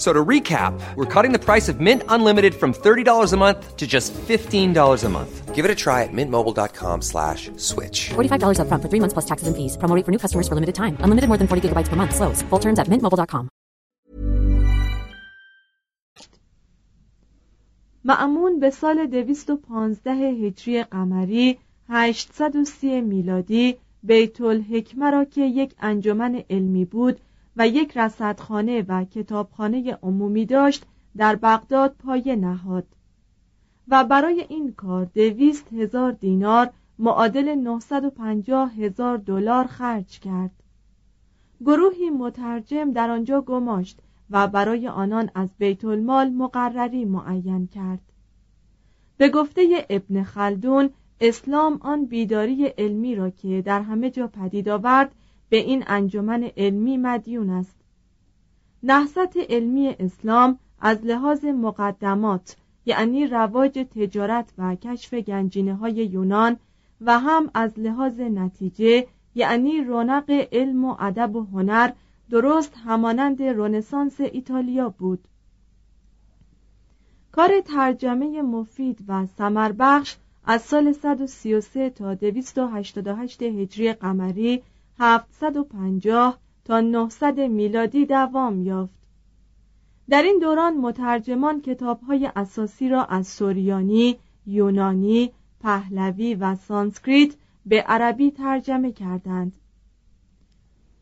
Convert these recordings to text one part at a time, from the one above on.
So to recap, we're cutting the price of Mint Unlimited from $30 a month to just $15 a month. Give it a try at mintmobile.com slash switch. $45 upfront for three months plus taxes and fees. Promo rate for new customers for limited time. Unlimited more than 40 gigabytes per month. Slows. Full terms at mintmobile.com. معمون به سال 215 هجری قمری 830 میلادی بیت الحکمه را که یک انجمن علمی بود و یک رصدخانه و کتابخانه عمومی داشت در بغداد پایه نهاد. و برای این کار دویست هزار دینار معادل 950 هزار دلار خرج کرد. گروهی مترجم در آنجا گماشت و برای آنان از بیت المال مقرری معین کرد. به گفته ابن خلدون اسلام آن بیداری علمی را که در همه جا پدید آورد به این انجمن علمی مدیون است. نهضت علمی اسلام از لحاظ مقدمات یعنی رواج تجارت و کشف گنجینه های یونان و هم از لحاظ نتیجه یعنی رونق علم و ادب و هنر درست همانند رنسانس ایتالیا بود. کار ترجمه مفید و سمربخش از سال 133 تا 288 هجری قمری 750 تا 900 میلادی دوام یافت. در این دوران مترجمان کتابهای اساسی را از سوریانی، یونانی، پهلوی و سانسکریت به عربی ترجمه کردند.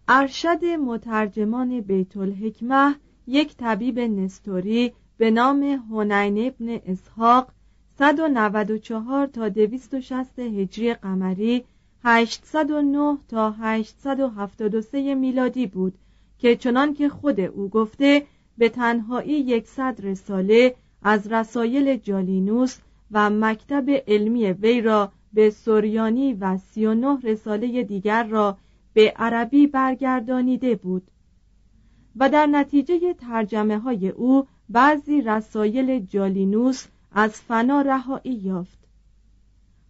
ارشد مترجمان بیت الحکمه یک طبیب نستوری به نام هنین ابن اسحاق 194 تا 260 هجری قمری 809 تا 873 میلادی بود که چنان که خود او گفته به تنهایی یکصد رساله از رسایل جالینوس و مکتب علمی وی را به سوریانی و 39 رساله دیگر را به عربی برگردانیده بود و در نتیجه ترجمه های او بعضی رسایل جالینوس از فنا رهایی یافت.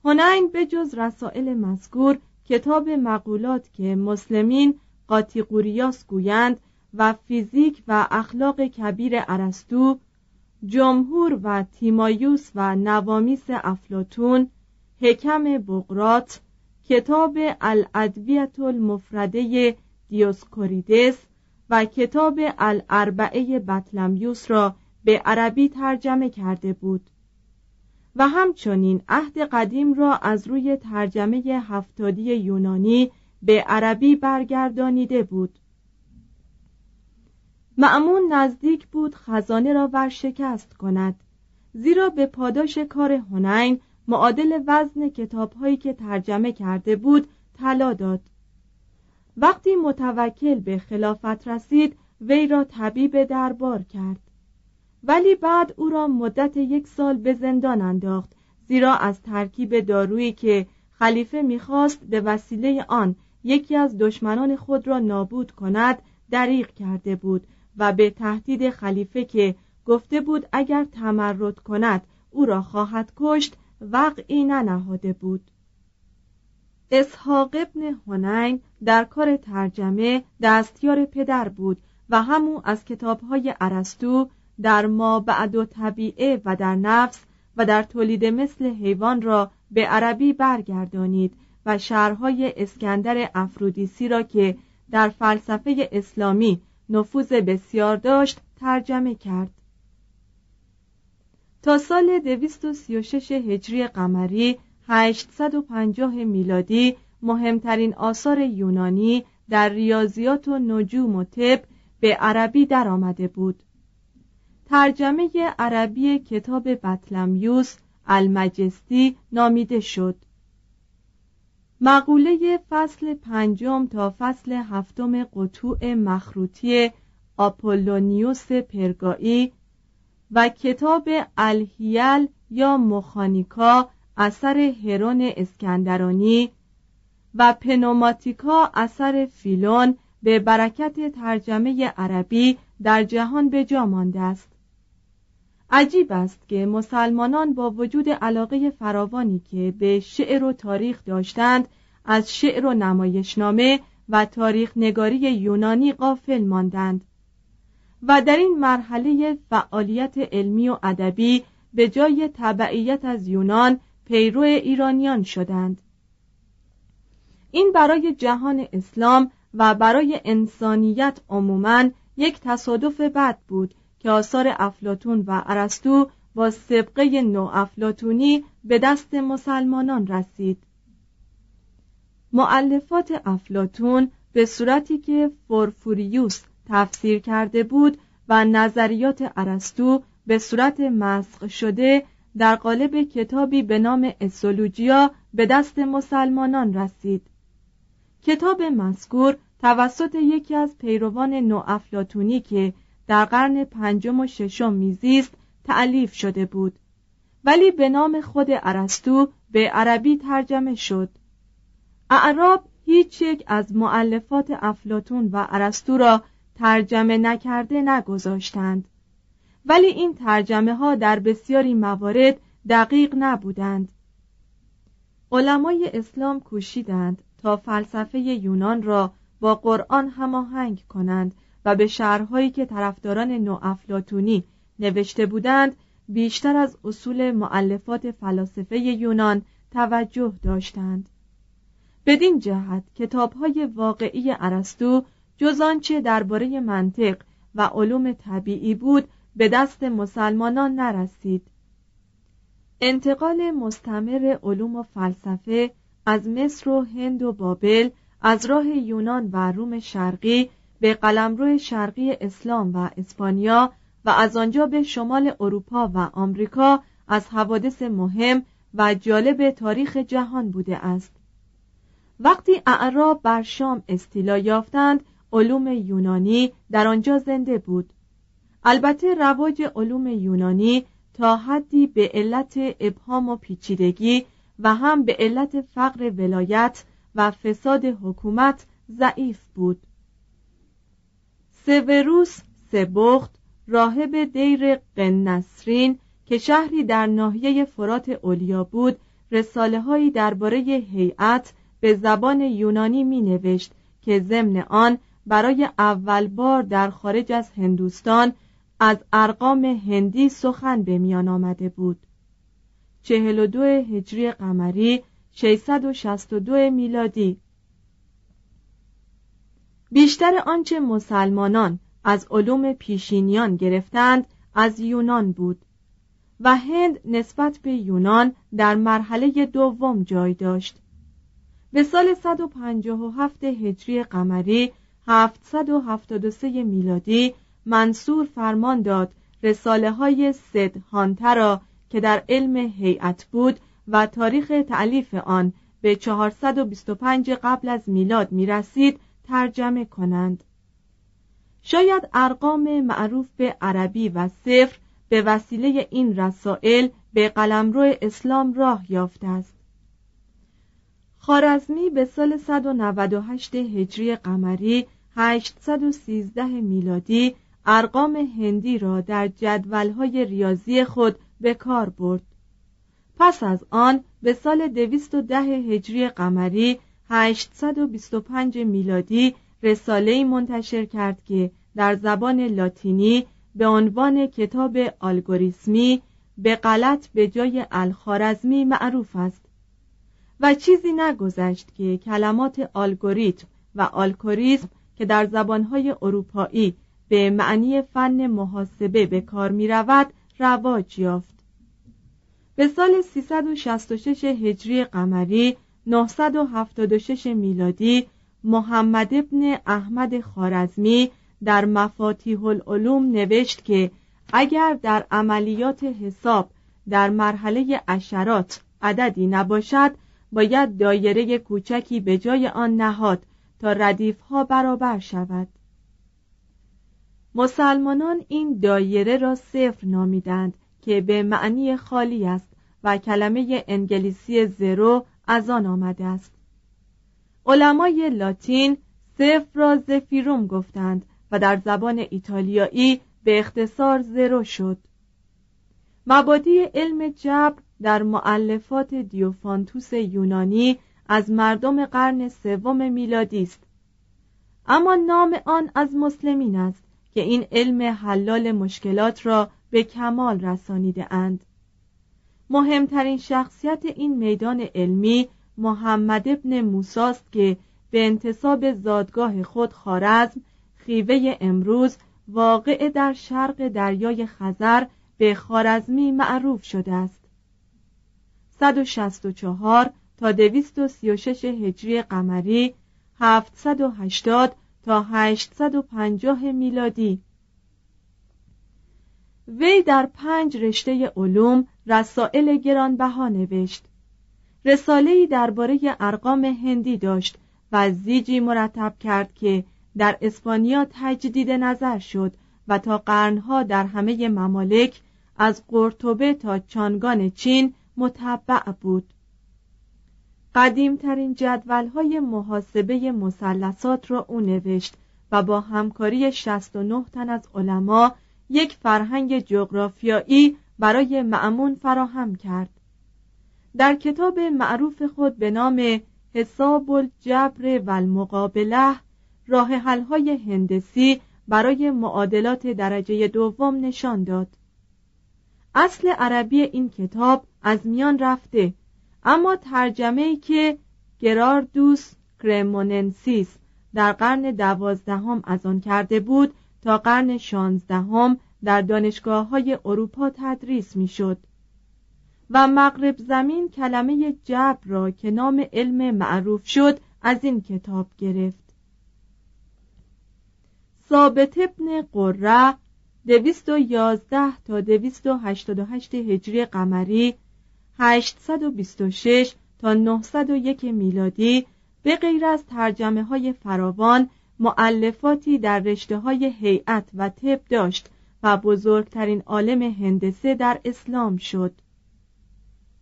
هنین به جز رسائل مذکور کتاب مقولات که مسلمین قاطیقوریاس گویند و فیزیک و اخلاق کبیر ارسطو جمهور و تیمایوس و نوامیس افلاتون حکم بغرات کتاب الادویت المفرده دیوسکوریدس و کتاب الاربعه بطلمیوس را به عربی ترجمه کرده بود. و همچنین عهد قدیم را از روی ترجمه هفتادی یونانی به عربی برگردانیده بود. معمون نزدیک بود خزانه را ورشکست کند زیرا به پاداش کار هنین معادل وزن کتابهایی که ترجمه کرده بود طلا داد. وقتی متوکل به خلافت رسید وی را طبیب دربار کرد. ولی بعد او را مدت یک سال به زندان انداخت زیرا از ترکیب دارویی که خلیفه می‌خواست به وسیله آن یکی از دشمنان خود را نابود کند دریغ کرده بود و به تهدید خلیفه که گفته بود اگر تمرد کند او را خواهد کشت وقعی ننهاده بود. اسحاق ابن هنین در کار ترجمه دستیار پدر بود و همو از کتابهای ارسطو در ما بعد و طبیعه و در نفس و در تولید مثل حیوان را به عربی برگردانید و شهرهای اسکندر افرودیسی را که در فلسفه اسلامی نفوذ بسیار داشت ترجمه کرد. تا سال 236 هجری قمری 850 میلادی مهمترین آثار یونانی در ریاضیات و نجوم و طب به عربی درآمده بود. ترجمه عربی کتاب بطلمیوس المجستی نامیده شد. مقوله فصل پنجم تا فصل هفتم قطوع مخروطی آپولونیوس پرگایی و کتاب الهیل یا مخانیکا اثر هرون اسکندرانی و پنوماتیکا اثر فیلون به برکت ترجمه عربی در جهان به جا مانده است. عجیب است که مسلمانان با وجود علاقه فراوانی که به شعر و تاریخ داشتند از شعر و نمایشنامه و تاریخ نگاری یونانی غافل ماندند. و در این مرحله فعالیت علمی و ادبی به جای تبعیت از یونان پیرو ایرانیان شدند. این برای جهان اسلام و برای انسانیت عموما یک تصادف بد بود که آثار افلاتون و ارسطو با سبقه نو افلاتونی به دست مسلمانان رسید. معلفات افلاتون به صورتی که فورفوریوس تفسیر کرده بود و نظریات ارسطو به صورت مسخ شده در قالب کتابی به نام اسولوجیا به دست مسلمانان رسید. کتاب مذکور توسط یکی از پیروان نوافلاتونی که در قرن پنجم و ششم میزیست تعلیف شده بود. ولی به نام خود ارسطو به عربی ترجمه شد. اعراب هیچ یک از معلفات افلاتون و ارسطو را ترجمه نکرده نگذاشتند. ولی این ترجمه ها در بسیاری موارد دقیق نبودند. علمای اسلام کوشیدند تا فلسفه یونان را با قرآن هماهنگ کنند و به شهرهایی که طرفداران نوافلاتونی نوشته بودند بیشتر از اصول معلفات فلاسفه یونان توجه داشتند. بدین جهت کتابهای واقعی ارسطو جز آنچه درباره منطق و علوم طبیعی بود به دست مسلمانان نرسید. انتقال مستمر علوم و فلسفه از مصر و هند و بابل از راه یونان و روم شرقی به قلمرو شرقی اسلام و اسپانیا و از آنجا به شمال اروپا و آمریکا از حوادث مهم و جالب تاریخ جهان بوده است. وقتی اعراب بر شام استیلا یافتند علوم یونانی در آنجا زنده بود. البته رواج علوم یونانی تا حدی به علت ابهام و پیچیدگی و هم به علت فقر ولایت و فساد حکومت ضعیف بود. سوروس سبخت راهب دیر قنسرین که شهری در ناحیه فرات اولیا بود رساله هایی درباره هیئت به زبان یونانی می نوشت که ضمن آن برای اول بار در خارج از هندوستان از ارقام هندی سخن به میان آمده بود. 42 هجری قمری 662 میلادی بیشتر آنچه مسلمانان از علوم پیشینیان گرفتند از یونان بود و هند نسبت به یونان در مرحله دوم جای داشت. به سال 157 هجری قمری 773 میلادی منصور فرمان داد رساله های سد هانتر را که در علم هیئت بود و تاریخ تعلیف آن به 425 قبل از میلاد می رسید ترجمه کنند. شاید ارقام معروف به عربی و صفر به وسیله این رسائل به قلمرو اسلام راه یافته است. خارزمی به سال 198 هجری قمری 813 میلادی ارقام هندی را در جدولهای ریاضی خود به کار برد. پس از آن به سال 210 هجری قمری 825 میلادی رساله‌ای منتشر کرد که در زبان لاتینی به عنوان کتاب الگوریسمی به غلط به جای الخارزمی معروف است. و چیزی نگذشت که کلمات الگوریتم و الگوریسم که در زبانهای اروپایی به معنی فن محاسبه به کار می رود رواج یافت. به سال 366 هجری قمری 976 میلادی محمد ابن احمد خارزمی در مفاتیح العلوم نوشت که اگر در عملیات حساب در مرحله اشرات عددی نباشد باید دایره کوچکی به جای آن نهاد تا ردیف ها برابر شود. مسلمانان این دایره را صفر نامیدند که به معنی خالی است و کلمه انگلیسی زرو از آن آمده است. علمای لاتین صفر را زفیروم گفتند و در زبان ایتالیایی به اختصار زرو شد. مبادی علم جبر در معلفات دیوفانتوس یونانی از مردم قرن سوم میلادی است. اما نام آن از مسلمین است که این علم حلال مشکلات را به کمال رسانیده اند. مهمترین شخصیت این میدان علمی محمد ابن موساست که به انتصاب زادگاه خود خارزم خیوه امروز واقع در شرق دریای خزر به خارزمی معروف شده است. 164 تا 236 هجری قمری 780 تا 850 میلادی. وی در پنج رشته علوم رسائل گرانبها نوشت. رساله‌ای درباره ارقام هندی داشت و زیجی مرتب کرد که در اسپانیا تجدید نظر شد و تا قرنها در همه ممالک از قرطبه تا چانگان چین متبع بود. قدیمترین جدول های محاسبه مثلثات را او نوشت و با همکاری 69 تن از علما یک فرهنگ جغرافیایی برای معمون فراهم کرد. در کتاب معروف خود به نام حساب الجبر و المقابله راه های هندسی برای معادلات درجه دوم نشان داد. اصل عربی این کتاب از میان رفته اما ترجمه که گراردوس کرموننسیس در قرن دوازدهم از آن کرده بود تا قرن شانزدهم در دانشگاه های اروپا تدریس می‌شد و مغرب زمین کلمه جبر را که نام علم معروف شد از این کتاب گرفت. ثابت ابن قره دویست و یازده تا دویست و هشتاد و هشت هجری قمری 826 تا 901 میلادی به غیر از ترجمه های فراوان معلفاتی در رشته های هیئت و طب داشت و بزرگترین عالم هندسه در اسلام شد.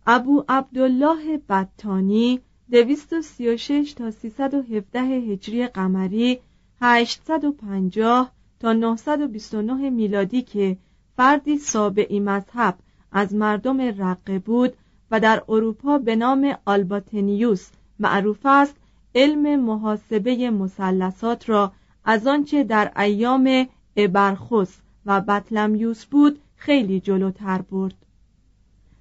ابو عبدالله بطانی 236 تا 317 هجری قمری 850 تا 929 میلادی که فردی سابعی مذهب از مردم رقه بود و در اروپا به نام آلباتنیوس معروف است علم محاسبه مثلثات را از آنچه در ایام ابرخوس و بطلمیوس بود خیلی جلوتر برد.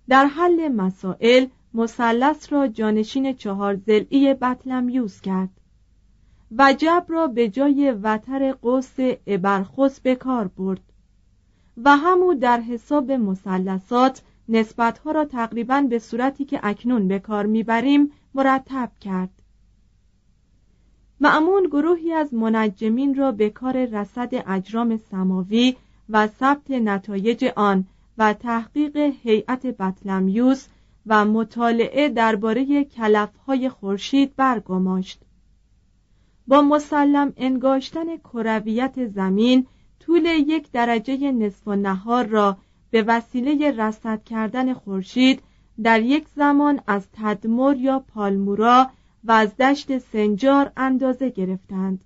در حل مسائل مثلث را جانشین چهار زلی بطلمیوس کرد و جب را به جای وتر قوس ابرخوس به کار برد و همو در حساب مثلثات نسبتها را تقریبا به صورتی که اکنون به کار می‌بریم مرتب کرد. معمون گروهی از منجمین را به کار رصد اجرام سماوی و ثبت نتایج آن و تحقیق هیئت بطلمیوس و مطالعه درباره کلفهای خورشید برگماشت. با مسلم انگاشتن کرویت زمین طول یک درجه نصف و نهار را به وسیله رصد کردن خورشید در یک زمان از تدمر یا پالمورا و از دشت سنجار اندازه گرفتند.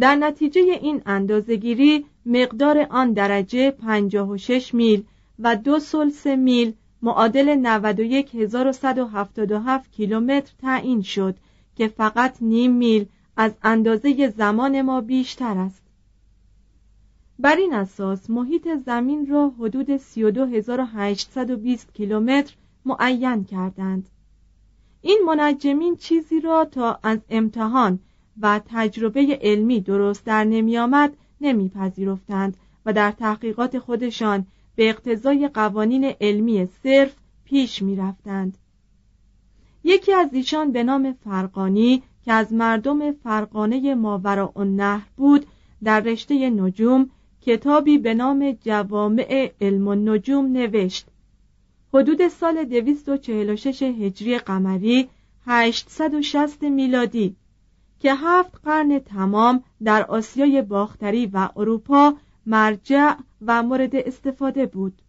در نتیجه این اندازهگیری مقدار آن درجه 56 میل و دو سلس میل معادل 91177 کیلومتر تعیین شد که فقط نیم میل از اندازه زمان ما بیشتر است. بر این اساس محیط زمین را حدود 32820 کیلومتر معین کردند. این منجمین چیزی را تا از امتحان و تجربه علمی درست در نمی آمد نمیپذیرفتند و در تحقیقات خودشان به اقتضای قوانین علمی صرف پیش می رفتند. یکی از ایشان به نام فرقانی که از مردم فرقانه ماورا النهر بود در رشته نجوم کتابی به نام جوامع علم النجوم نوشت حدود سال 246 هجری قمری 860 میلادی که هفت قرن تمام در آسیای باختری و اروپا مرجع و مورد استفاده بود.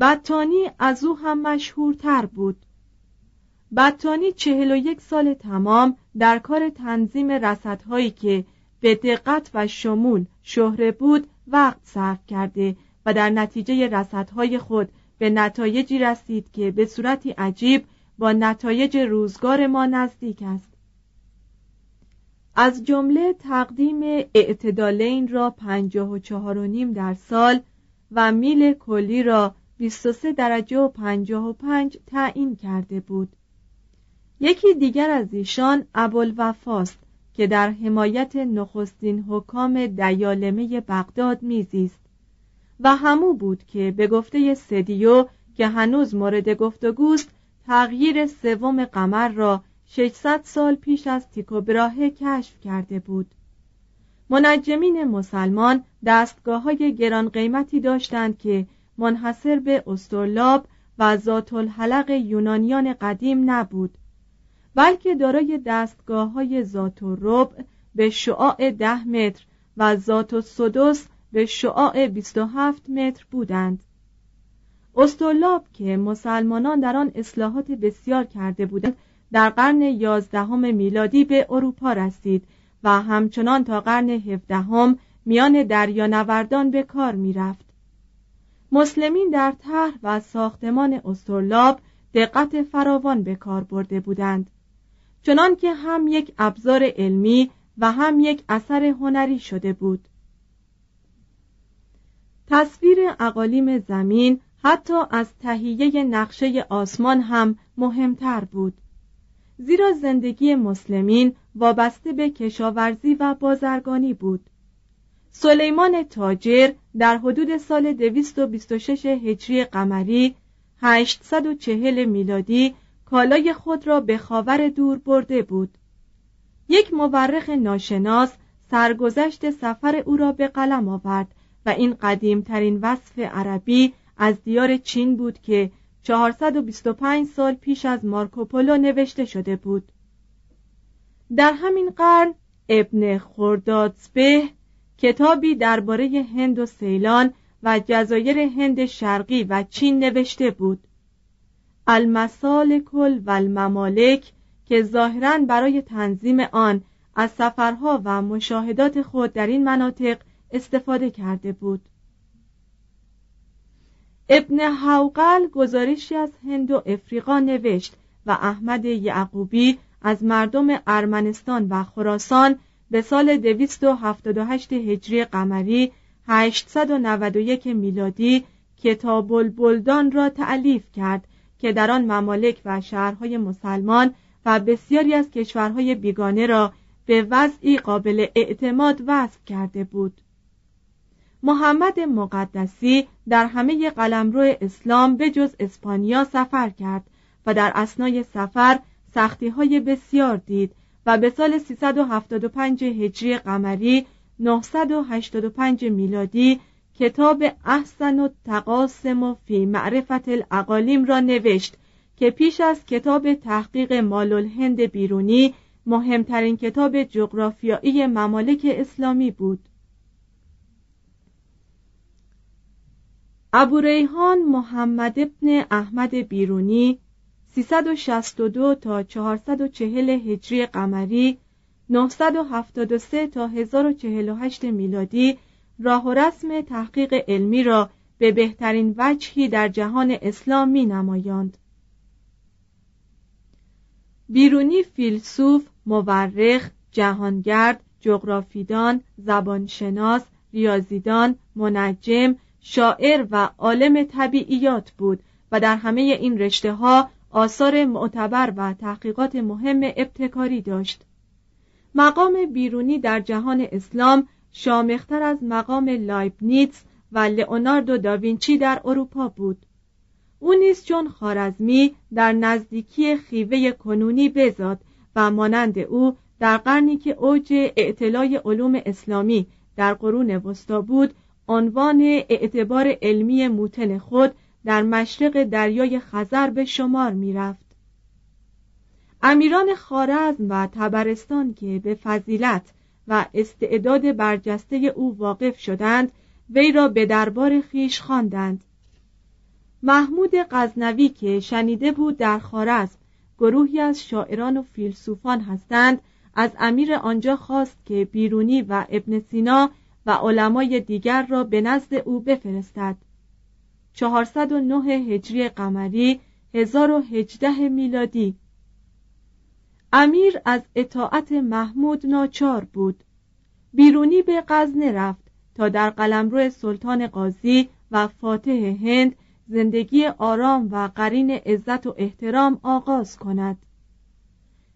بطانی از او هم مشهورتر بود. بطانی چهل و یک سال تمام در کار تنظیم رسدهایی که به دقت و شمول شهره بود وقت صرف کرده و در نتیجه رسدهای خود به نتایجی رسید که به صورتی عجیب با نتایج روزگار ما نزدیک است. از جمله تقدیم اعتدالین را پنجاه و چهار و نیم در سال و میل کلی را 23 درجه و پنجاه و پنج تعیین کرده بود. یکی دیگر از ایشان ابوالوفاست که در حمایت نخستین حکام دیالمه بغداد میزیست و همو بود که به گفته سدیو که هنوز مورد گفتگوست تغییر سوم قمر را 600 سال پیش از تیکو براهه کشف کرده بود. منجمین مسلمان دستگاه های گران قیمتی داشتند که منحصر به استرلاب و ذات الحلق یونانیان قدیم نبود بلکه دارای دستگاه های ذات و ربع به شعاع ده متر و ذات و سدس به شعاع 27 متر بودند. استرلاب که مسلمانان در آن اصلاحات بسیار کرده بودند در قرن یازدهم میلادی به اروپا رسید و همچنان تا قرن هفدهم میان دریانوردان به کار می‌رفت. مسلمین در طرح و ساختمان استرلاب دقت فراوان به کار برده بودند. چنان که هم یک ابزار علمی و هم یک اثر هنری شده بود. تصویر اقالیم زمین حتی از تهیه نقشه آسمان هم مهمتر بود. زیرا زندگی مسلمین وابسته به کشاورزی و بازرگانی بود. سلیمان تاجر در حدود سال 226 هجری قمری 840 میلادی کالای خود را به خاور دور برده بود. یک مورخ ناشناس سرگذشت سفر او را به قلم آورد و این قدیمترین وصف عربی از دیار چین بود که 425 سال پیش از مارکوپولو نوشته شده بود. در همین قرن ابن خردادسبه کتابی درباره هند و سیلان و جزایر هند شرقی و چین نوشته بود. المسالک و الممالک که ظاهرا برای تنظیم آن از سفرها و مشاهدات خود در این مناطق استفاده کرده بود. ابن حوقل گزارشی از هند و افریقا نوشت و احمد یعقوبی از مردم ارمنستان و خراسان به سال 278 هجری قمری 891 میلادی کتاب البلدان را تعلیف کرد که در آن ممالک و شهرهای مسلمان و بسیاری از کشورهای بیگانه را به وضعی قابل اعتماد وصف کرده بود. محمد مقدسی در همه قلمرو اسلام به جز اسپانیا سفر کرد و در اسنای سفر سختی های بسیار دید و به سال 375 هجری قمری 985 میلادی کتاب احسن و تقاسم فی معرفت الاقالیم را نوشت که پیش از کتاب تحقیق مالالهند بیرونی مهمترین کتاب جغرافیایی ممالک اسلامی بود. ابو ریحان محمد ابن احمد بیرونی 362 تا 440 هجری قمری 973 تا 1048 میلادی راه و رسم تحقیق علمی را به بهترین وجهی در جهان اسلام می نمایاند. بیرونی فیلسوف، مورخ، جهانگرد، جغرافیدان، زبانشناس، ریاضیدان، منجم، شاعر و عالم طبیعیات بود و در همه این رشته ها آثار معتبر و تحقیقات مهم ابتکاری داشت. مقام بیرونی در جهان اسلام شامختر از مقام لایبنیتس و لئوناردو داوینچی در اروپا بود. او نیز چون خارزمی در نزدیکی خیوه کنونی بزاد و مانند او در قرنی که اوج اعتلای علوم اسلامی در قرون وسطا بود عنوان اعتبار علمی موتن خود در مشرق دریای خزر به شمار می رفت. امیران خارزم و تبرستان که به فضیلت و استعداد برجسته او واقف شدند وی را به دربار خیش خواندند. محمود غزنوی که شنیده بود در خارزم گروهی از شاعران و فیلسوفان هستند از امیر آنجا خواست که بیرونی و ابن سینا و علمای دیگر را به نزد او بفرستد. 409 هجری قمری 1018 میلادی. امیر از اطاعت محمود ناچار بود. بیرونی به غزنه رفت تا در قلمرو سلطان قاضی و فاتح هند زندگی آرام و قرین عزت و احترام آغاز کند.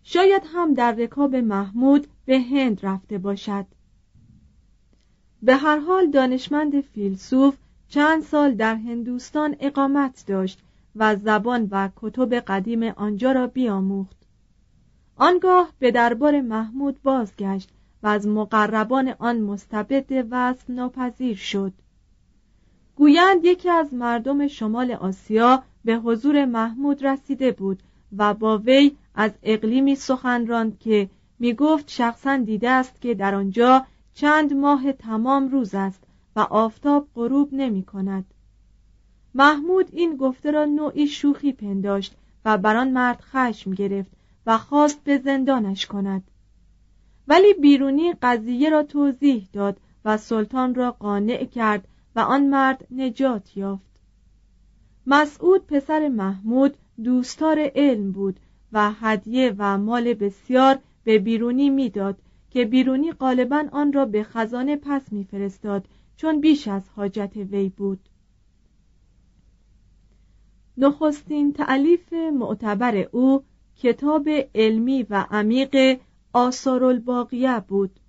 شاید هم در رکاب محمود به هند رفته باشد. به هر حال دانشمند فیلسوف چند سال در هندوستان اقامت داشت و زبان و کتب قدیم آنجا را بیاموخت. آنگاه به دربار محمود بازگشت و از مقربان آن مستبد وصف ناپذیر شد. گویند یکی از مردم شمال آسیا به حضور محمود رسیده بود و با وی از اقلیمی سخن راند که می گفت شخصا دیده است که در آنجا چند ماه تمام روز است و آفتاب غروب نمی کند. محمود این گفته را نوعی شوخی پنداشت و بر آن مرد خشم گرفت و خواست به زندانش کند. ولی بیرونی قضیه را توضیح داد و سلطان را قانع کرد و آن مرد نجات یافت. مسعود پسر محمود دوستار علم بود و هدیه و مال بسیار به بیرونی می‌داد که بیرونی غالبا آن را به خزانه پس میفرستاد چون بیش از حاجت وی بود. نخستین تعلیف معتبر او کتاب علمی و عمیق آثار الباقیه بود.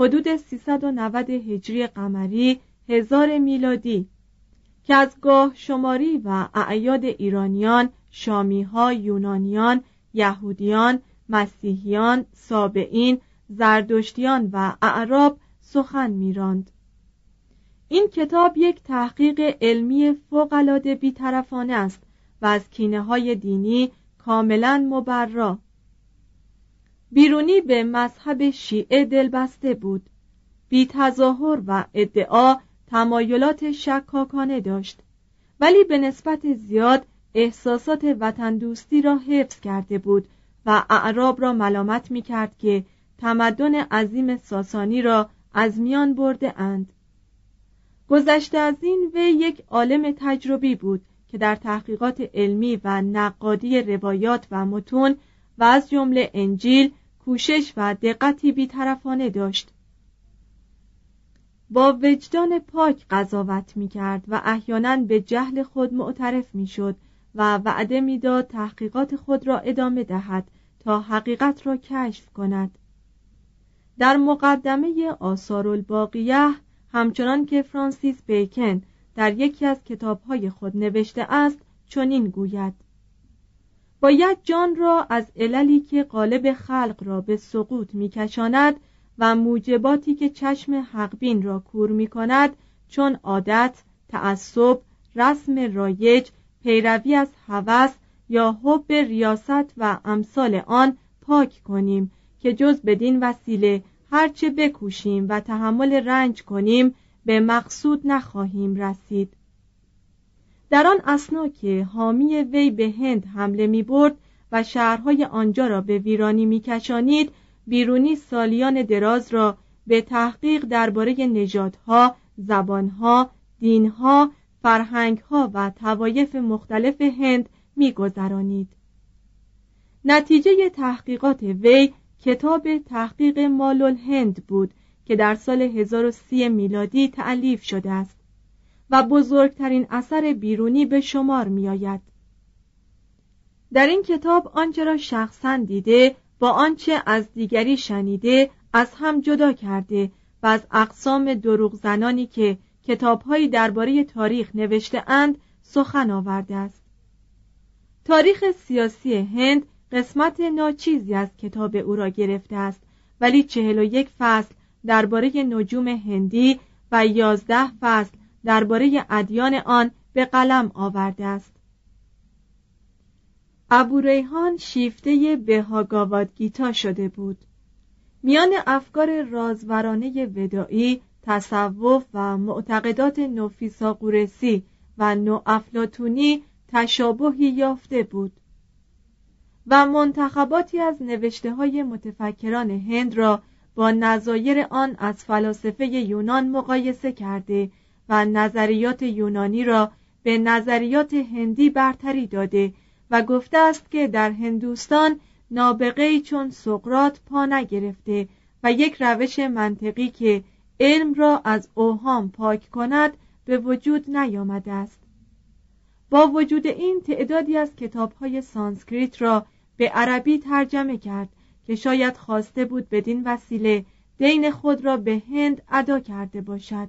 حدود 390 هجری قمری هزار میلادی که از گاه شماری و اعیاد ایرانیان، شامیها، یونانیان، یهودیان، مسیحیان، سابعین، زردشتیان و اعراب سخن میراند. این کتاب یک تحقیق علمی فوقالعاده بیطرفانه است و از کینه های دینی کاملا مبرا بیرونی به مذهب شیعه دلبسته بود بی تظاهر و ادعا تمایلات شکاکانه داشت ولی به نسبت زیاد احساسات وطن دوستی را حفظ کرده بود و اعراب را ملامت می کرد که تمدن عظیم ساسانی را از میان برده اند. گذشته از این وی یک عالم تجربی بود که در تحقیقات علمی و نقادی روایات و متون و از جمله انجیل کوشش و دقتی بیطرفانه داشت. با وجدان پاک قضاوت می کرد و احیانا به جهل خود معترف می شد و وعده می‌داد تحقیقات خود را ادامه دهد تا حقیقت را کشف کند. در مقدمه آثار الباقیه همچنان که فرانسیس بیکن در یکی از کتابهای خود نوشته است چنین گوید. باید جان را از عللی که قالب خلق را به سقوط میکشاند و موجباتی که چشم حقبین را کور می کند چون عادت، تعصب، رسم رایج، پیروی از هوس یا حب ریاست و امثال آن پاک کنیم. که جز بدین وسیله هرچه بکوشیم و تحمل رنج کنیم به مقصود نخواهیم رسید در آن اسنا که حامی وی به هند حمله می برد و شهرهای آنجا را به ویرانی می کشانید بیرونی سالیان دراز را به تحقیق درباره نژادها، زبانها، دینها، فرهنگها و توایف مختلف هند میگذرانید. نتیجه تحقیقات وی کتاب تحقیق مالول هند بود که در سال 1030 میلادی تعلیف شده است و بزرگترین اثر بیرونی به شمار می آید. در این کتاب آنچه را شخصا دیده با آنچه از دیگری شنیده از هم جدا کرده و از اقسام دروغ زنانی که کتابهایی درباره تاریخ نوشته اند سخن آورده است تاریخ سیاسی هند قسمت ناچیزی از کتاب او را گرفته است ولی چهل و یک فصل درباره نجوم هندی و یازده فصل درباره ادیان آن به قلم آورده است. ابو ریحان شیفته بهاگاواد گیتا شده بود. میان افکار رازورانه ودایی تصوف و معتقدات نوفیسا قورسی و نو افلاتونی تشابهی یافته بود. و منتخباتی از نوشته های متفکران هند را با نظایر آن از فلاسفه یونان مقایسه کرده و نظریات یونانی را به نظریات هندی برتری داده و گفته است که در هندوستان نابغه چون سقرات پا نگرفته و یک روش منطقی که علم را از اوهام پاک کند به وجود نیامده است. با وجود این تعدادی از کتابهای سانسکریت را به عربی ترجمه کرد که شاید خواسته بود بدین وسیله دین خود را به هند ادا کرده باشد.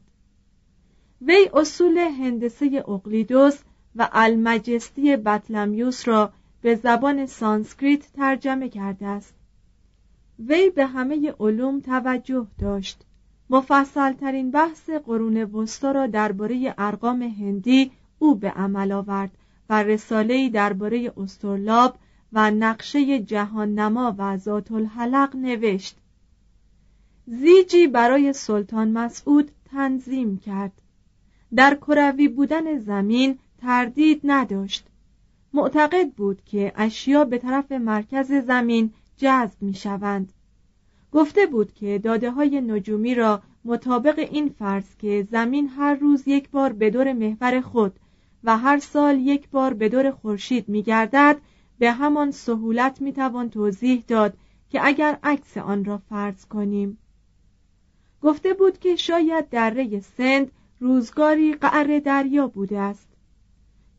وی اصول هندسه اقلیدوس و المجستی بطلمیوس را به زبان سانسکریت ترجمه کرده است. وی به همه علوم توجه داشت. مفصل ترین بحث قرون وسطا را درباره ارقام هندی او به عمل آورد و رساله‌ای درباره اسطرلاب و نقشه جهان نما و ذات الحلق نوشت. زیجی برای سلطان مسعود تنظیم کرد. در کروی بودن زمین تردید نداشت. معتقد بود که اشیا به طرف مرکز زمین جذب می شوند گفته بود که داده های نجومی را مطابق این فرض که زمین هر روز یک بار به دور محور خود و هر سال یک بار به دور خورشید می گردد به همان سهولت می توان توضیح داد که اگر عکس آن را فرض کنیم. گفته بود که شاید دره سند روزگاری قعر دریا بوده است.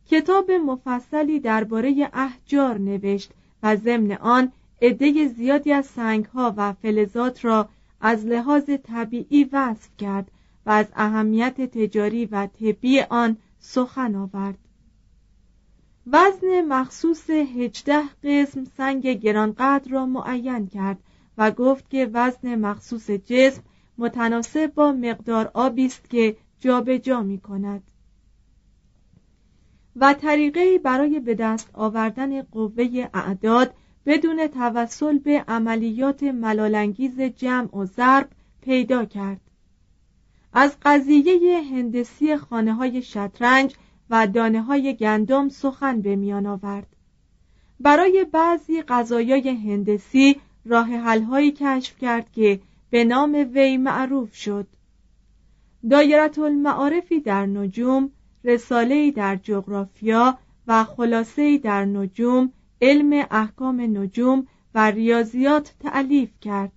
کتاب مفصلی درباره احجار نوشت و ضمن آن عده زیادی از سنگها و فلزات را از لحاظ طبیعی وصف کرد و از اهمیت تجاری و طبی آن سخن آورد. وزن مخصوص هجده قسم سنگ گرانقدر را معین کرد و گفت که وزن مخصوص جسم متناسب با مقدار آبی است که جابجا جا می کند. و طریقه برای به دست آوردن قوه اعداد بدون توسل به عملیات ملالانگیز جمع و ضرب پیدا کرد. از قضیه هندسی خانه های شطرنج و دانه های گندم سخن به میان آورد. برای بعضی غذایای هندسی راه حلهایی کشف کرد که به نام وی معروف شد. دایرت المعارفی در نجوم رساله‌ای در جغرافیا و خلاصه‌ای در نجوم علم احکام نجوم و ریاضیات تعلیف کرد.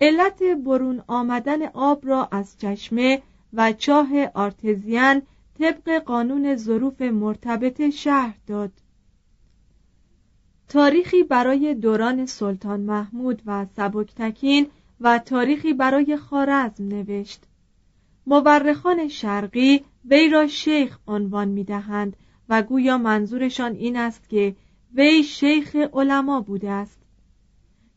علت برون آمدن آب را از چشمه و چاه آرتزیان طبق قانون ظروف مرتبط شهر داد. تاریخی برای دوران سلطان محمود و سبکتکین و تاریخی برای خارزم نوشت. مورخان شرقی وی را شیخ عنوان می‌دهند و گویا منظورشان این است که وی شیخ علما بوده است.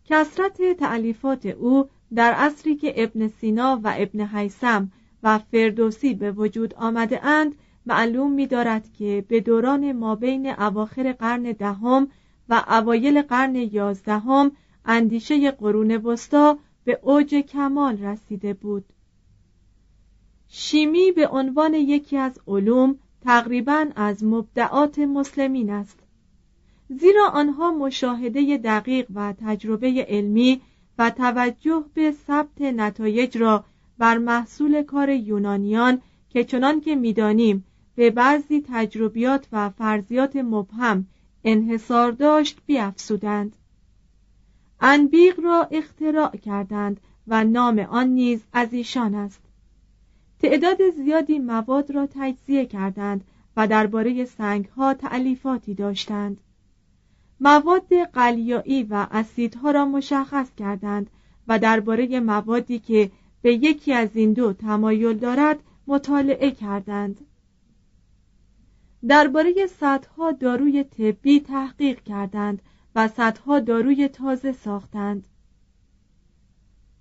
کسرت تعلیفات او در عصری که ابن سینا و ابن حیسم و فردوسی به وجود آمده اند معلوم می دارد که به دوران ما بین اواخر قرن دهم و اوایل قرن یازدهم اندیشه قرون وسطا به اوج کمال رسیده بود. شیمی به عنوان یکی از علوم تقریبا از مبدعات مسلمین است. زیرا آنها مشاهده دقیق و تجربه علمی و توجه به ثبت نتایج را بر محصول کار یونانیان که چنان که می‌دانیم به بعضی تجربیات و فرضیات مبهم انحصار داشت بیافزودند. انبیق را اختراع کردند و نام آن نیز از ایشان است. تعداد زیادی مواد را تجزیه کردند و درباره سنگها تعلیفاتی داشتند. مواد قلیایی و اسیدها را مشخص کردند و درباره موادی که به یکی از این دو تمایل دارد مطالعه کردند. درباره صدها داروی طبی تحقیق کردند و صدها داروی تازه ساختند.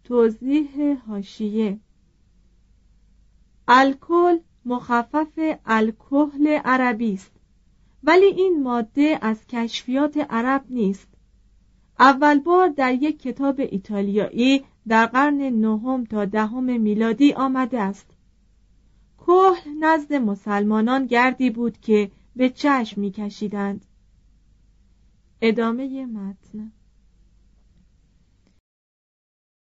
توضیح هاشیه الکل مخفف الکحل عربی است ولی این ماده از کشفیات عرب نیست. اول بار در یک کتاب ایتالیایی در قرن نهم تا دهم میلادی آمده است. کهل نزد مسلمانان گردی بود که به چشم میکشیدند. ادامه متن.